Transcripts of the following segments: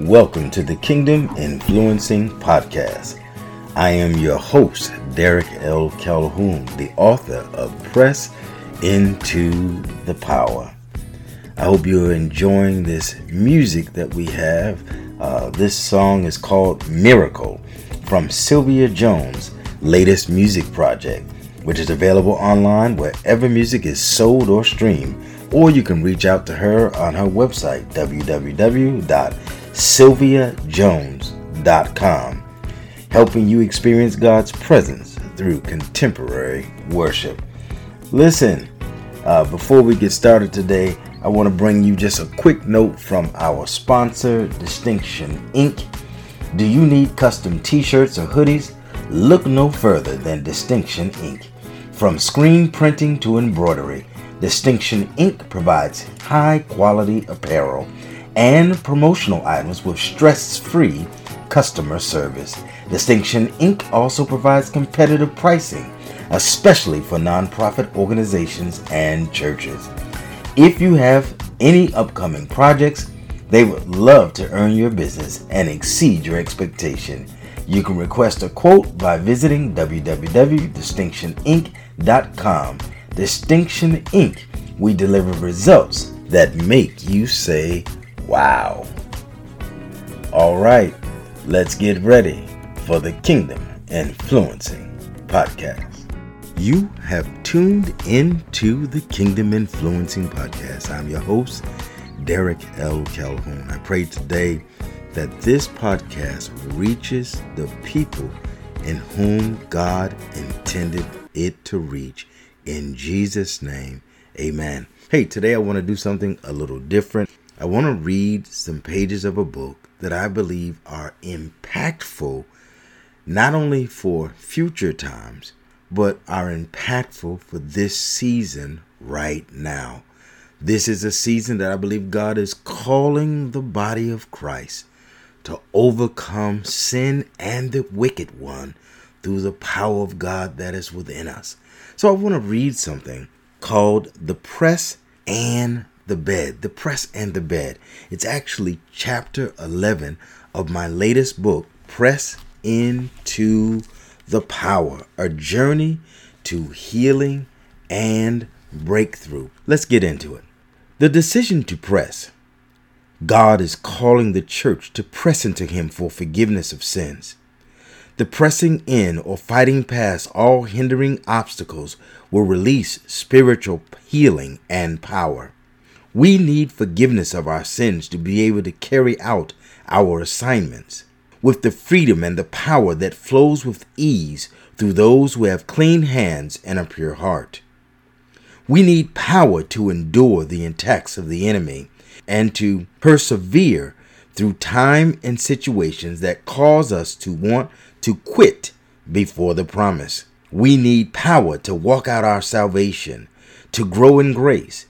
Welcome to the Kingdom Influencing Podcast. I am your host, Derek L. Calhoun, the author of Press Into the Power. I hope you're enjoying this music that we have. Uh, this song is called Miracle from Sylvia Jones' latest music project, which is available online wherever music is sold or streamed, or you can reach out to her on her website, www.sylviajones.com, helping you experience God's presence through contemporary worship. Listen, uh, before we get started today, I want to bring you just a quick note from our sponsor, Distinction Ink. Do you need custom t shirts or hoodies? Look no further than Distinction Ink. From screen printing to embroidery, Distinction Ink provides high quality apparel and promotional items with stress free customer service. Distinction Inc. also provides competitive pricing, especially for nonprofit organizations and churches. If you have any upcoming projects, they would love to earn your business and exceed your expectation. You can request a quote by visiting www.distinctioninc.com. Distinction Inc. We deliver results that make you say, wow. All right, let's get ready for the Kingdom Influencing Podcast. You have tuned into the Kingdom Influencing Podcast. I'm your host, Derek L. Calhoun. I pray today that this podcast reaches the people in whom God intended it to reach. In Jesus' name, amen. Hey, today I want to do something a little different. I want to read some pages of a book that I believe are impactful not only for future times, but are impactful for this season right now. This is a season that I believe God is calling the body of Christ to overcome sin and the wicked one through the power of God that is within us. So I want to read something called The Press and the Bed. The Press and the Bed. It's actually chapter 11 of my latest book, Press into the Power, a journey to healing and breakthrough. Let's get into it. The decision to press. God is calling the church to press into Him for forgiveness of sins. The pressing in or fighting past all hindering obstacles will release spiritual healing and power. We need forgiveness of our sins to be able to carry out our assignments with the freedom and the power that flows with ease through those who have clean hands and a pure heart. We need power to endure the attacks of the enemy and to persevere through time and situations that cause us to want to quit before the promise. We need power to walk out our salvation, to grow in grace,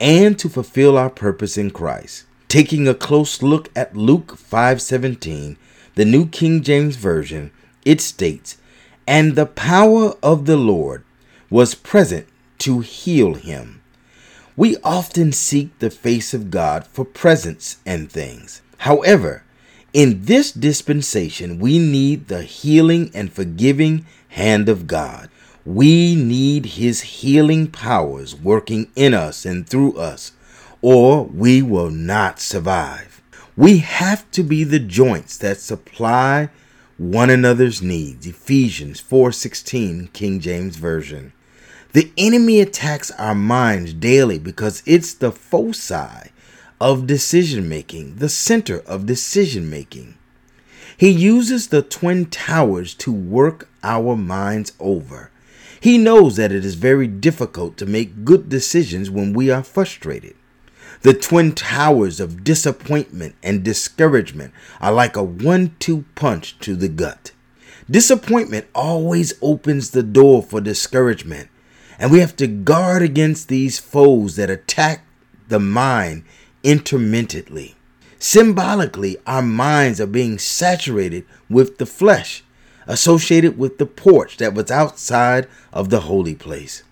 and to fulfill our purpose in Christ. Taking a close look at Luke 5:17 the New King James Version, it states, And the power of the Lord was present to heal him. We often seek the face of God for presence and things. However, in this dispensation, we need the healing and forgiving hand of God. We need His healing powers working in us and through us, or we will not survive. We have to be the joints that supply one another's needs. Ephesians 4:16 King James Version. The enemy attacks our minds daily because it's the foci of decision making, the center of decision making. He uses the twin towers to work our minds over. He knows that it is very difficult to make good decisions when we are frustrated. The twin towers of disappointment and discouragement are like a one two punch to the gut. Disappointment always opens the door for discouragement, and we have to guard against these foes that attack the mind intermittently. Symbolically, our minds are being saturated with the flesh, associated with the porch that was outside of the holy place.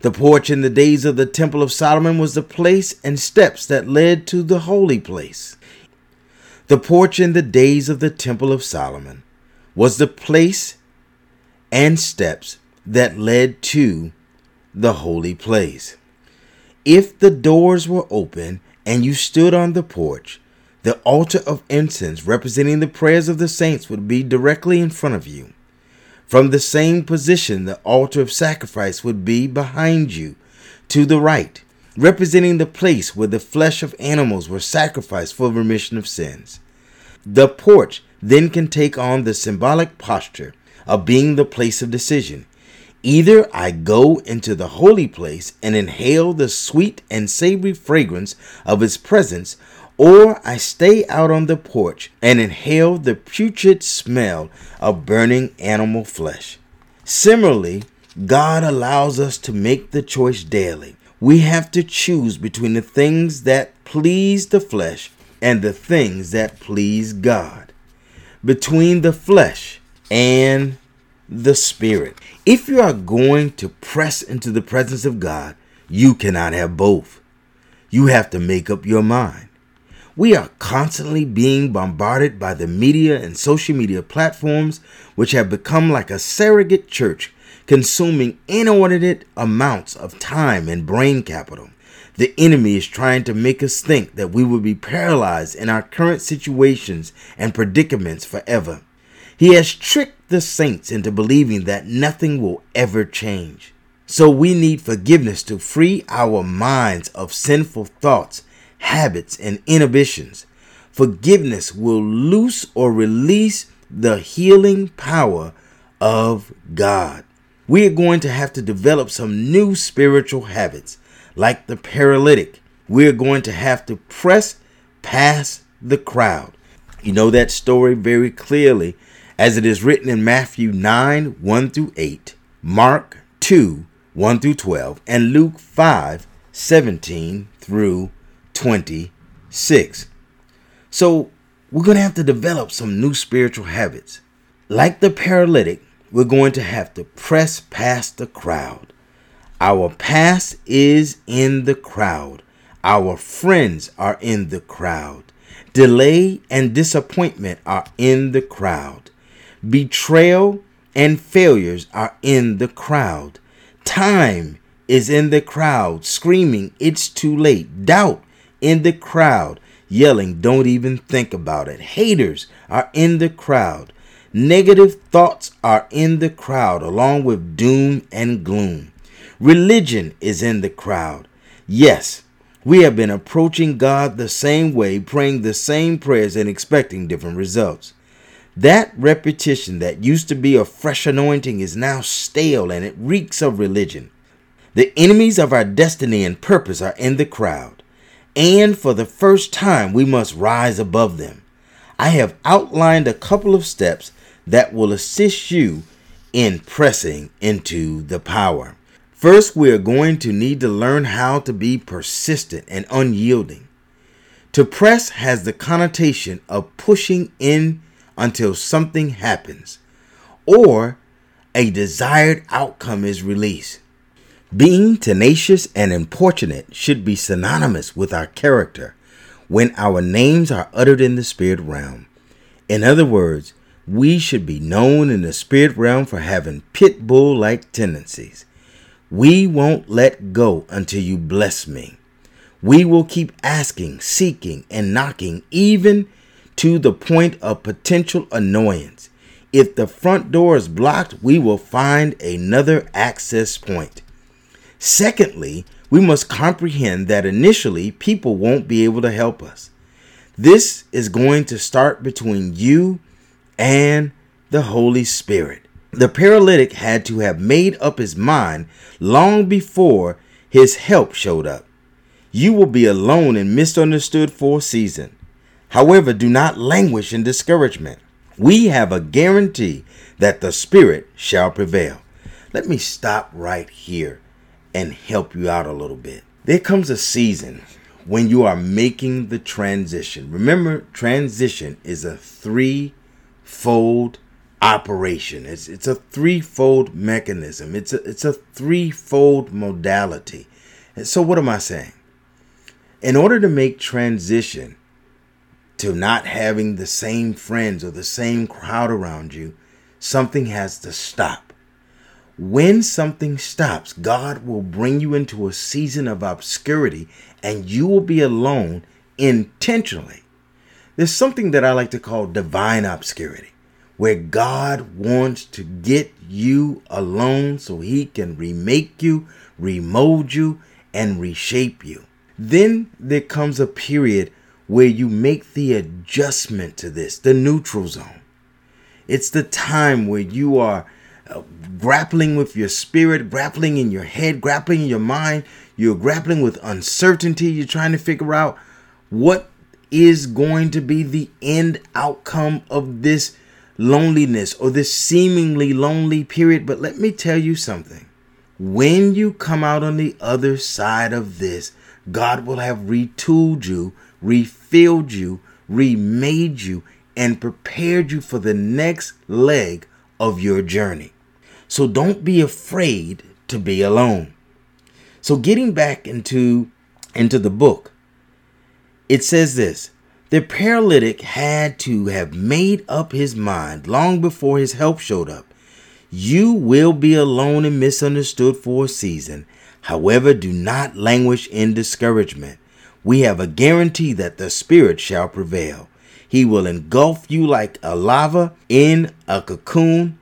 The porch in the days of the Temple of Solomon was the place and steps that led to the holy place. The porch in the days of the Temple of Solomon was the place and steps that led to the holy place. If the doors were open and you stood on the porch, the altar of incense representing the prayers of the saints would be directly in front of you. From the same position, the altar of sacrifice would be behind you to the right, representing the place where the flesh of animals were sacrificed for remission of sins. The porch then can take on the symbolic posture of being the place of decision. Either I go into the holy place and inhale the sweet and savory fragrance of His presence, or I stay out on the porch and inhale the putrid smell of burning animal flesh. Similarly, God allows us to make the choice daily. We have to choose between the things that please the flesh and the things that please God. Between the flesh and the Spirit. If you are going to press into the presence of God, you cannot have both. You have to make up your mind. We are constantly being bombarded by the media and social media platforms, which have become like a surrogate church, consuming inordinate amounts of time and brain capital. The enemy is trying to make us think that we will be paralyzed in our current situations and predicaments forever. He has tricked the saints into believing that nothing will ever change. So we need forgiveness to free our minds of sinful thoughts, habits, and inhibitions. Forgiveness will loose or release the healing power of God. We are going to have to develop some new spiritual habits. Like the paralytic, we are going to have to press past the crowd. You know that story very clearly as it is written in Matthew 9 1 through 8, Mark 2 1 through 12, and Luke 5 17 through 26. So we're going to have to develop some new spiritual habits. Like the paralytic, we're going to have to press past the crowd. Our past is in the crowd. Our friends are in the crowd. Delay and disappointment are in the crowd. Betrayal and failures are in the crowd. Time is in the crowd screaming, It's too late. Doubt in the crowd yelling, Don't even think about it. Haters are in the crowd. Negative thoughts are in the crowd along with doom and gloom. Religion is in the crowd. Yes, we have been approaching God the same way, praying the same prayers, and expecting different results. That repetition that used to be a fresh anointing is now stale and it reeks of religion. The enemies of our destiny and purpose are in the crowd, and for the first time, we must rise above them. I have outlined a couple of steps that will assist you in pressing into the power. First, we are going to need to learn how to be persistent and unyielding. To press has the connotation of pushing in until something happens or a desired outcome is released. Being tenacious and importunate should be synonymous with our character when our names are uttered in the spirit realm. In other words, we should be known in the spirit realm for having pit bull like tendencies. We won't let go until you bless me. We will keep asking, seeking, and knocking, even to the point of potential annoyance. If the front door is blocked, we will find another access point. Secondly, we must comprehend that initially people won't be able to help us. This is going to start between you and the Holy Spirit. The paralytic had to have made up his mind long before his help showed up. You will be alone and misunderstood for a season. However, do not languish in discouragement. We have a guarantee that the Spirit shall prevail. Let me stop right here and help you out a little bit. There comes a season when you are making the transition. Remember, transition is a three-fold operation. It's it's a threefold mechanism. It's a it's a threefold modality. And so what am I saying? In order to make transition, to not having the same friends or the same crowd around you, something has to stop. When something stops, God will bring you into a season of obscurity and you will be alone intentionally. There's something that I like to call divine obscurity, where God wants to get you alone so he can remake you, remold you, and reshape you. Then there comes a period where you make the adjustment to this, the neutral zone. It's the time where you are uh, grappling with your spirit, grappling in your head, grappling in your mind. You're grappling with uncertainty. You're trying to figure out what is going to be the end outcome of this loneliness or this seemingly lonely period. But let me tell you something. When you come out on the other side of this, God will have retooled you, refilled you, remade you, and prepared you for the next leg of your journey. So don't be afraid to be alone. So getting back into into the book, it says this the paralytic had to have made up his mind long before his help showed up. You will be alone and misunderstood for a season. However, do not languish in discouragement. We have a guarantee that the Spirit shall prevail. He will engulf you like a lava in a cocoon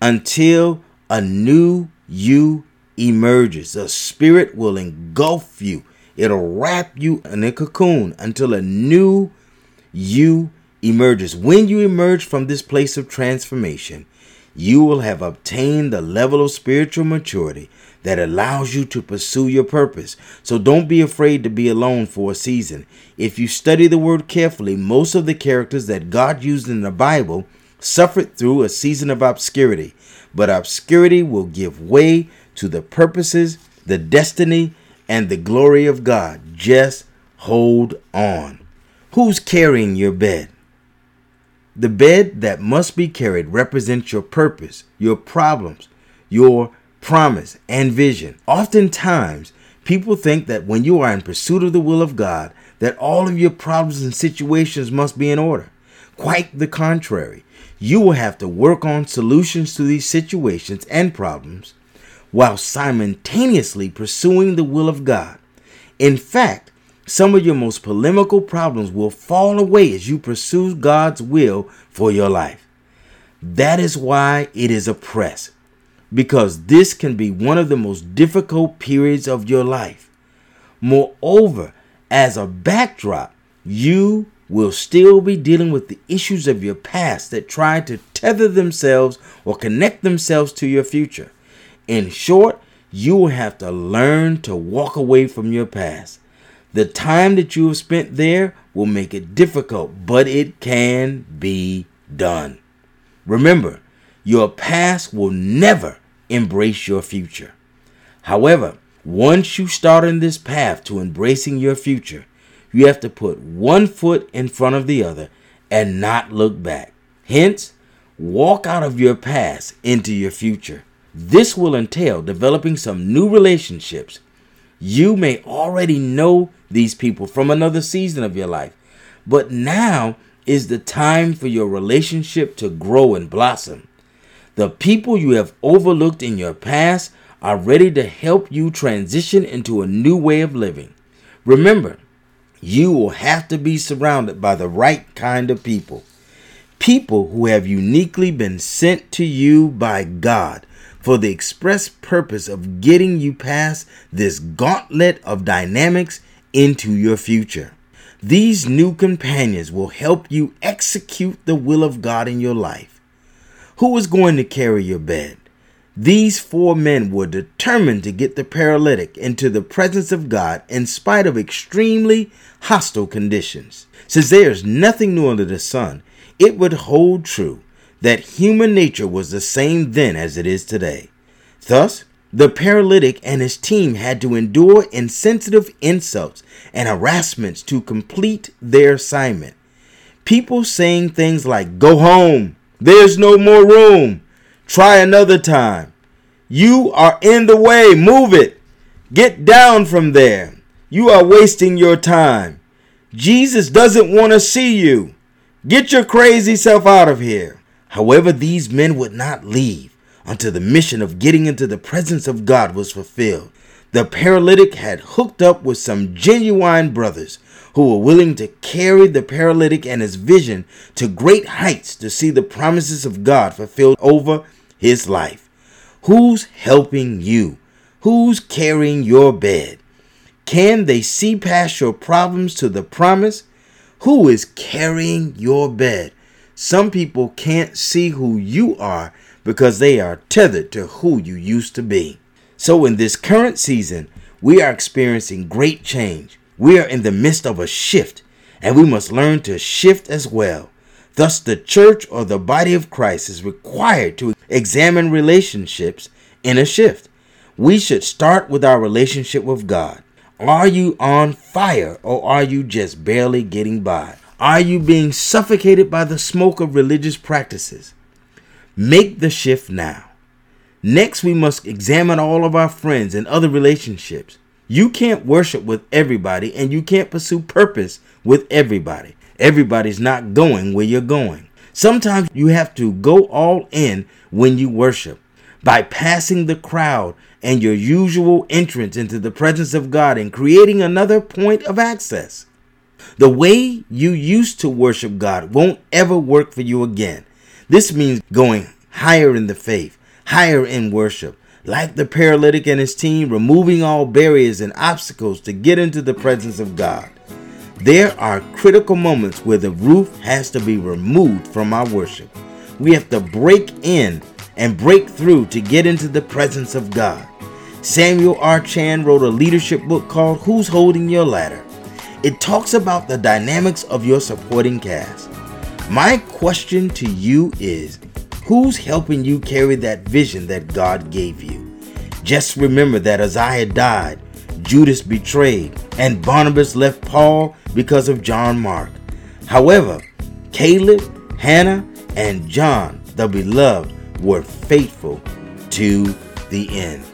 until a new you emerges. The Spirit will engulf you It'll wrap you in a cocoon until a new you emerges. When you emerge from this place of transformation, you will have obtained the level of spiritual maturity that allows you to pursue your purpose. So don't be afraid to be alone for a season. If you study the word carefully, most of the characters that God used in the Bible suffered through a season of obscurity. But obscurity will give way to the purposes, the destiny, and the glory of God. Just hold on. Who's carrying your bed? The bed that must be carried represents your purpose, your problems, your promise, and vision. Oftentimes, people think that when you are in pursuit of the will of God, that all of your problems and situations must be in order. Quite the contrary. You will have to work on solutions to these situations and problems while simultaneously pursuing the will of God. In fact, some of your most polemical problems will fall away as you pursue God's will for your life. That is why it is a press, because this can be one of the most difficult periods of your life. Moreover, as a backdrop, you will still be dealing with the issues of your past that try to tether themselves or connect themselves to your future. In short, you will have to learn to walk away from your past. The time that you have spent there will make it difficult, but it can be done. Remember, your past will never embrace your future. However, once you start on this path to embracing your future, you have to put one foot in front of the other and not look back. Hence, walk out of your past into your future. This will entail developing some new relationships. You may already know these people from another season of your life, but now is the time for your relationship to grow and blossom. The people you have overlooked in your past are ready to help you transition into a new way of living. Remember, you will have to be surrounded by the right kind of people. People who have uniquely been sent to you by God for the express purpose of getting you past this gauntlet of dynamics into your future. These new companions will help you execute the will of God in your life. Who is going to carry your bed? These four men were determined to get the paralytic into the presence of God in spite of extremely hostile conditions. Since there is nothing new under the sun, it would hold true that human nature was the same then as it is today. Thus, the paralytic and his team had to endure insensitive insults and harassments to complete their assignment. People saying things like, Go home, there's no more room, try another time, you are in the way, move it, get down from there, you are wasting your time. Jesus doesn't want to see you. Get your crazy self out of here. However, these men would not leave until the mission of getting into the presence of God was fulfilled. The paralytic had hooked up with some genuine brothers who were willing to carry the paralytic and his vision to great heights to see the promises of God fulfilled over his life. Who's helping you? Who's carrying your bed? Can they see past your problems to the promise? Who is carrying your bed? Some people can't see who you are because they are tethered to who you used to be. So, in this current season, we are experiencing great change. We are in the midst of a shift, and we must learn to shift as well. Thus, the church or the body of Christ is required to examine relationships in a shift. We should start with our relationship with God. Are you on fire or are you just barely getting by? Are you being suffocated by the smoke of religious practices? Make the shift now. Next, we must examine all of our friends and other relationships. You can't worship with everybody and you can't pursue purpose with everybody. Everybody's not going where you're going. Sometimes you have to go all in when you worship. Bypassing the crowd and your usual entrance into the presence of God and creating another point of access. The way you used to worship God won't ever work for you again. This means going higher in the faith higher in worship. Like the paralytic and his team, removing all barriers and obstacles to get into the presence of God. There are critical moments where the roof has to be removed from our worship. We have to break in and break through to get into the presence of God. Samuel R. Chand wrote a leadership book called Who's Holding Your Ladder? It talks about the dynamics of your supporting cast. My question to you is Who's helping you carry that vision that God gave you? Just remember that Uzziah died, Judas betrayed, and Barnabas left Paul because of John Mark. However, Caleb, Hannah, and John, the beloved, were faithful to the end.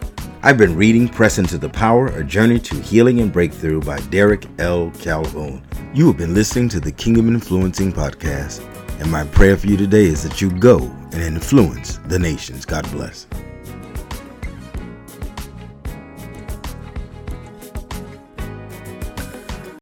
I've been reading Press Into the Power, A Journey to Healing and Breakthrough by Derek L. Calhoun. You have been listening to the Kingdom Influencing Podcast, and my prayer for you today is that you go and influence the nations. God bless.